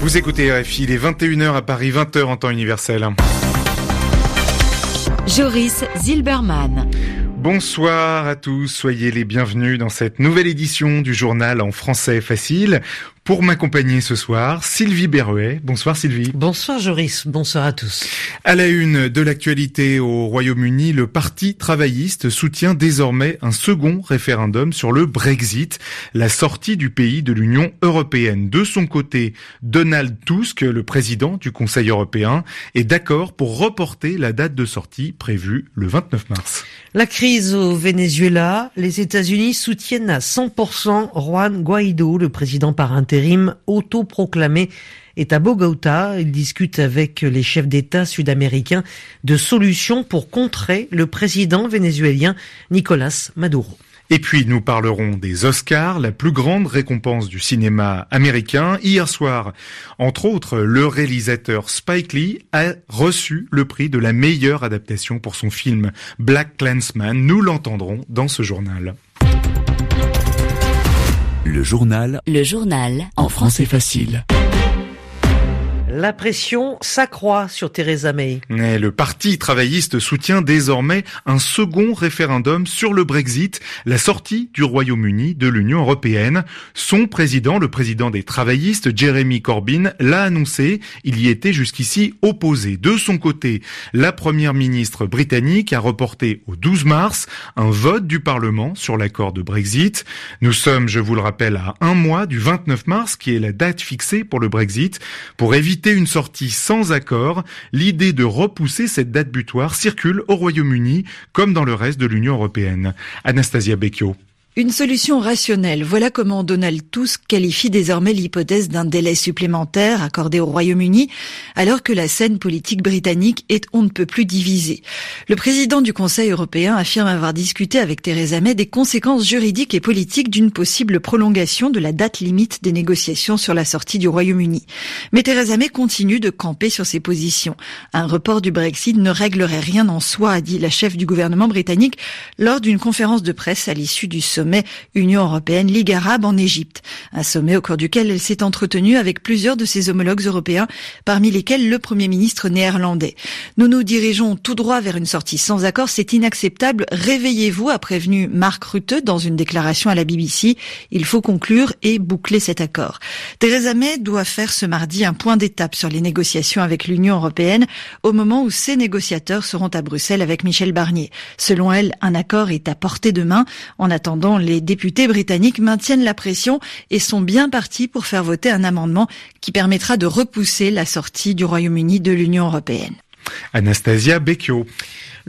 Vous écoutez RFI, il est 21h à Paris, 20h en temps universel. Joris Zilberman. Bonsoir à tous, soyez les bienvenus dans cette nouvelle édition du journal en français facile. Pour m'accompagner ce soir, Sylvie Berruet. Bonsoir Sylvie. Bonsoir Joris, bonsoir à tous. À la une de l'actualité au Royaume-Uni, le Parti travailliste soutient désormais un second référendum sur le Brexit, la sortie du pays de l'Union européenne. De son côté, Donald Tusk, le président du Conseil européen, est d'accord pour reporter la date de sortie prévue le 29 mars. La crise au Venezuela, les États-Unis soutiennent à 100% Juan Guaido, le président par intérim autoproclamé est à Bogota. Il discute avec les chefs d'État sud-américains de solutions pour contrer le président vénézuélien Nicolas Maduro. Et puis nous parlerons des Oscars, la plus grande récompense du cinéma américain. Hier soir, entre autres, le réalisateur Spike Lee a reçu le prix de la meilleure adaptation pour son film Black Clansman. Nous l'entendrons dans ce journal. Le journal. Le journal. En français facile. La pression s'accroît sur Theresa May. Le parti travailliste soutient désormais un second référendum sur le Brexit, la sortie du Royaume-Uni de l'Union européenne. Son président, le président des travaillistes, Jeremy Corbyn, l'a annoncé. Il y était jusqu'ici opposé. De son côté, la première ministre britannique a reporté au 12 mars un vote du Parlement sur l'accord de Brexit. Nous sommes, je vous le rappelle, à un mois du 29 mars, qui est la date fixée pour le Brexit, pour éviter une sortie sans accord, l'idée de repousser cette date butoir circule au Royaume-Uni comme dans le reste de l'Union européenne. Anastasia Becchio. Une solution rationnelle. Voilà comment Donald Tusk qualifie désormais l'hypothèse d'un délai supplémentaire accordé au Royaume-Uni, alors que la scène politique britannique est on ne peut plus divisée. Le président du Conseil européen affirme avoir discuté avec Theresa May des conséquences juridiques et politiques d'une possible prolongation de la date limite des négociations sur la sortie du Royaume-Uni. Mais Theresa May continue de camper sur ses positions. Un report du Brexit ne réglerait rien en soi, a dit la chef du gouvernement britannique lors d'une conférence de presse à l'issue du sommet Union européenne Ligue arabe en Égypte. Un sommet au cours duquel elle s'est entretenue avec plusieurs de ses homologues européens, parmi lesquels le Premier ministre néerlandais. Nous nous dirigeons tout droit vers une sortie sans accord, c'est inacceptable. Réveillez-vous, a prévenu Mark Rutte dans une déclaration à la BBC. Il faut conclure et boucler cet accord. Theresa May doit faire ce mardi un point d'étape sur les négociations avec l'Union européenne au moment où ses négociateurs seront à Bruxelles avec Michel Barnier. Selon elle, un accord est à portée de main. En attendant, les députés britanniques maintiennent la pression et sont bien partis pour faire voter un amendement qui permettra de repousser la sortie du Royaume-Uni de l'Union européenne. Anastasia Becchio.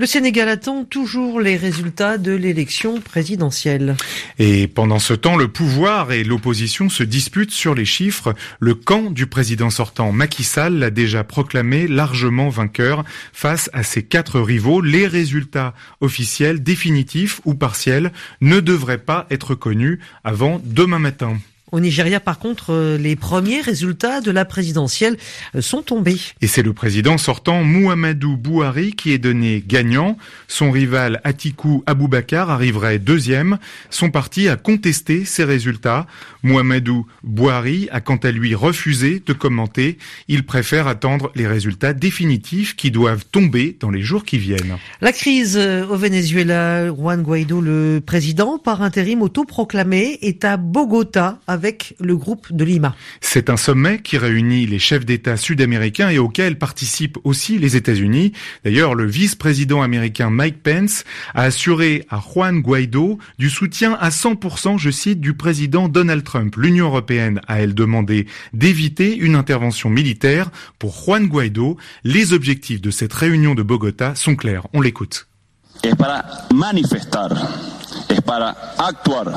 Le Sénégal attend toujours les résultats de l'élection présidentielle. Et pendant ce temps, le pouvoir et l'opposition se disputent sur les chiffres. Le camp du président sortant Macky Sall l'a déjà proclamé largement vainqueur face à ses quatre rivaux. Les résultats officiels, définitifs ou partiels ne devraient pas être connus avant demain matin. Au Nigeria, par contre, euh, les premiers résultats de la présidentielle euh, sont tombés. Et c'est le président sortant Mouhamadou Bouhari qui est donné gagnant. Son rival Atikou Aboubakar arriverait deuxième. Son parti a contesté ces résultats. Mouhamadou Bouhari a quant à lui refusé de commenter. Il préfère attendre les résultats définitifs qui doivent tomber dans les jours qui viennent. La crise euh, au Venezuela, Juan Guaido, le président par intérim autoproclamé, est à Bogota avec le groupe de Lima. C'est un sommet qui réunit les chefs d'État sud-américains et auquel participent aussi les États-Unis. D'ailleurs, le vice-président américain Mike Pence a assuré à Juan Guaido du soutien à 100%, je cite, du président Donald Trump. L'Union européenne a, elle, demandé d'éviter une intervention militaire. Pour Juan Guaido, les objectifs de cette réunion de Bogota sont clairs. On l'écoute.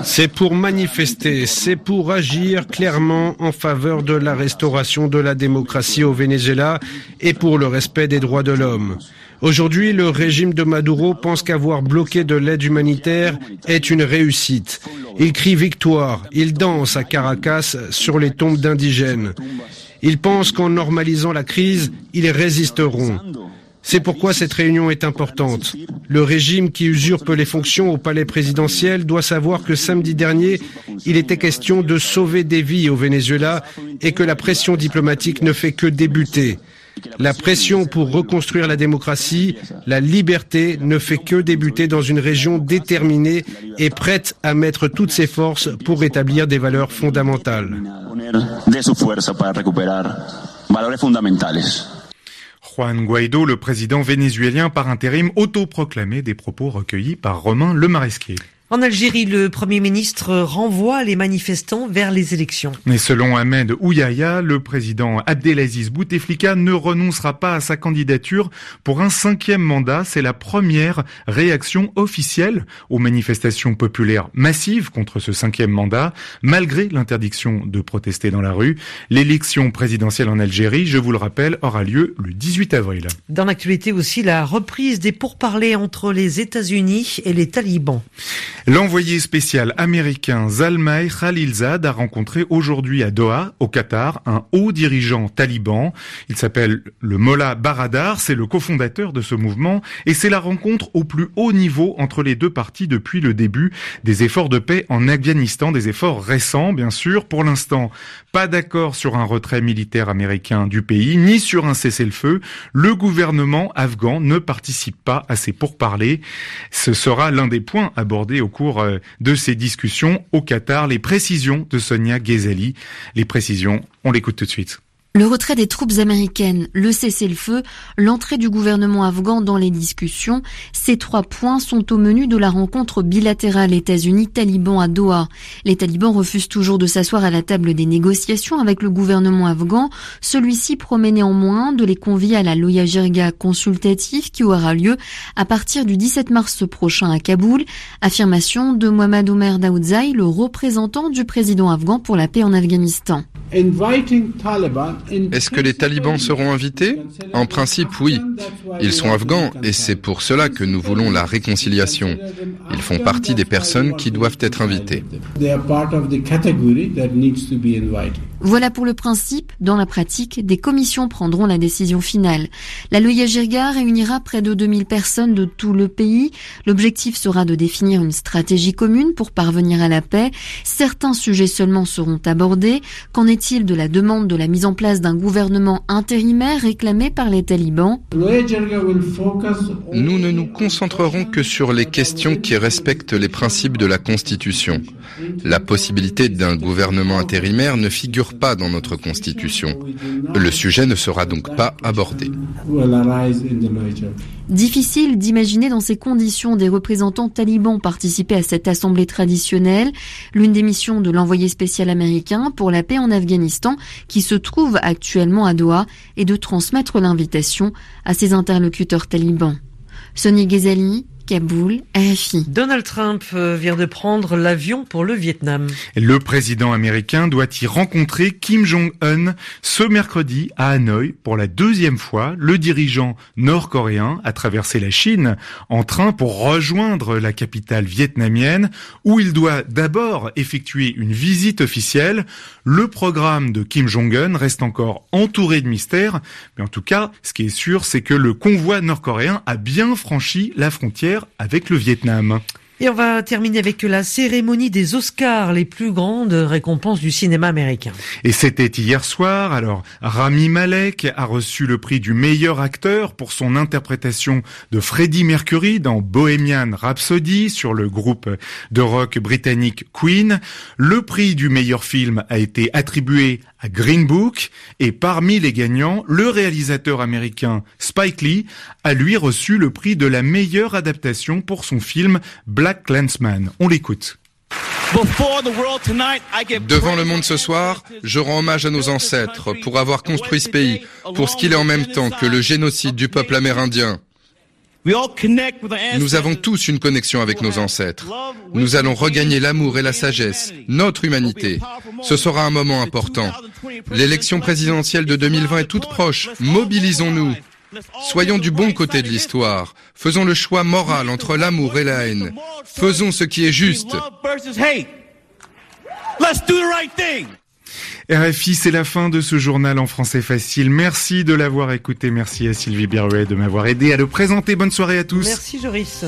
C'est pour manifester, c'est pour agir clairement en faveur de la restauration de la démocratie au Venezuela et pour le respect des droits de l'homme. Aujourd'hui, le régime de Maduro pense qu'avoir bloqué de l'aide humanitaire est une réussite. Il crie victoire, il danse à Caracas sur les tombes d'indigènes. Ils pensent qu'en normalisant la crise, ils résisteront. C'est pourquoi cette réunion est importante. Le régime qui usurpe les fonctions au palais présidentiel doit savoir que samedi dernier, il était question de sauver des vies au Venezuela et que la pression diplomatique ne fait que débuter. La pression pour reconstruire la démocratie, la liberté ne fait que débuter dans une région déterminée et prête à mettre toutes ses forces pour rétablir des valeurs fondamentales. Juan Guaido, le président vénézuélien par intérim, autoproclamé des propos recueillis par Romain Lemaresquier. En Algérie, le Premier ministre renvoie les manifestants vers les élections. Mais selon Ahmed Ouyaya, le président Abdelaziz Bouteflika ne renoncera pas à sa candidature pour un cinquième mandat. C'est la première réaction officielle aux manifestations populaires massives contre ce cinquième mandat, malgré l'interdiction de protester dans la rue. L'élection présidentielle en Algérie, je vous le rappelle, aura lieu le 18 avril. Dans l'actualité aussi, la reprise des pourparlers entre les États-Unis et les talibans. L'envoyé spécial américain Zalmay Khalilzad a rencontré aujourd'hui à Doha, au Qatar, un haut dirigeant taliban. Il s'appelle le Mollah Baradar, c'est le cofondateur de ce mouvement et c'est la rencontre au plus haut niveau entre les deux parties depuis le début des efforts de paix en Afghanistan, des efforts récents bien sûr. Pour l'instant, pas d'accord sur un retrait militaire américain du pays, ni sur un cessez-le-feu. Le gouvernement afghan ne participe pas à ces pourparlers. Ce sera l'un des points abordés au cours euh, de ces discussions au Qatar. Les précisions de Sonia Ghezali. Les précisions, on l'écoute tout de suite. Le retrait des troupes américaines, le cessez-le-feu, l'entrée du gouvernement afghan dans les discussions, ces trois points sont au menu de la rencontre bilatérale États-Unis-Taliban à Doha. Les talibans refusent toujours de s'asseoir à la table des négociations avec le gouvernement afghan. Celui-ci promet néanmoins de les convier à la Loya Jirga consultative qui aura lieu à partir du 17 mars prochain à Kaboul. Affirmation de Mohamed Omer Daoudzaï, le représentant du président afghan pour la paix en Afghanistan. Est-ce que les talibans seront invités En principe, oui. Ils sont afghans et c'est pour cela que nous voulons la réconciliation. Ils font partie des personnes qui doivent être invitées. Voilà pour le principe. Dans la pratique, des commissions prendront la décision finale. La Loya Jirga réunira près de 2000 personnes de tout le pays. L'objectif sera de définir une stratégie commune pour parvenir à la paix. Certains sujets seulement seront abordés. Qu'en est-il de la demande de la mise en place d'un gouvernement intérimaire réclamé par les talibans? Nous ne nous concentrerons que sur les questions qui respectent les principes de la Constitution. La possibilité d'un gouvernement intérimaire ne figure pas dans notre Constitution. Le sujet ne sera donc pas abordé. Difficile d'imaginer dans ces conditions des représentants talibans participer à cette assemblée traditionnelle, l'une des missions de l'envoyé spécial américain pour la paix en Afghanistan, qui se trouve actuellement à Doha, est de transmettre l'invitation à ses interlocuteurs talibans. Sonia Ghezali, Kaboul, RFI. Donald Trump euh, vient de prendre l'avion pour le Vietnam. Le président américain doit y rencontrer Kim Jong-un ce mercredi à Hanoï pour la deuxième fois. Le dirigeant nord-coréen a traversé la Chine en train pour rejoindre la capitale vietnamienne où il doit d'abord effectuer une visite officielle. Le programme de Kim Jong-un reste encore entouré de mystères, mais en tout cas, ce qui est sûr, c'est que le convoi nord-coréen a bien franchi la frontière avec le Vietnam. Et on va terminer avec la cérémonie des Oscars, les plus grandes récompenses du cinéma américain. Et c'était hier soir. Alors, Rami Malek a reçu le prix du meilleur acteur pour son interprétation de Freddie Mercury dans Bohemian Rhapsody sur le groupe de rock britannique Queen. Le prix du meilleur film a été attribué à Green Book et parmi les gagnants, le réalisateur américain Spike Lee a lui reçu le prix de la meilleure adaptation pour son film Black Clansman. On l'écoute. Devant le monde ce soir, je rends hommage à nos ancêtres pour avoir construit ce pays, pour ce qu'il est en même temps que le génocide du peuple amérindien. Nous avons tous une connexion avec nos ancêtres. Nous allons regagner l'amour et la sagesse, notre humanité. Ce sera un moment important. L'élection présidentielle de 2020 est toute proche. Mobilisons-nous. Soyons du bon côté de l'histoire. Faisons le choix moral entre l'amour et la haine. Faisons ce qui est juste. RFI, c'est la fin de ce journal en français facile. Merci de l'avoir écouté. Merci à Sylvie Birouet de m'avoir aidé à le présenter. Bonne soirée à tous. Merci Joris.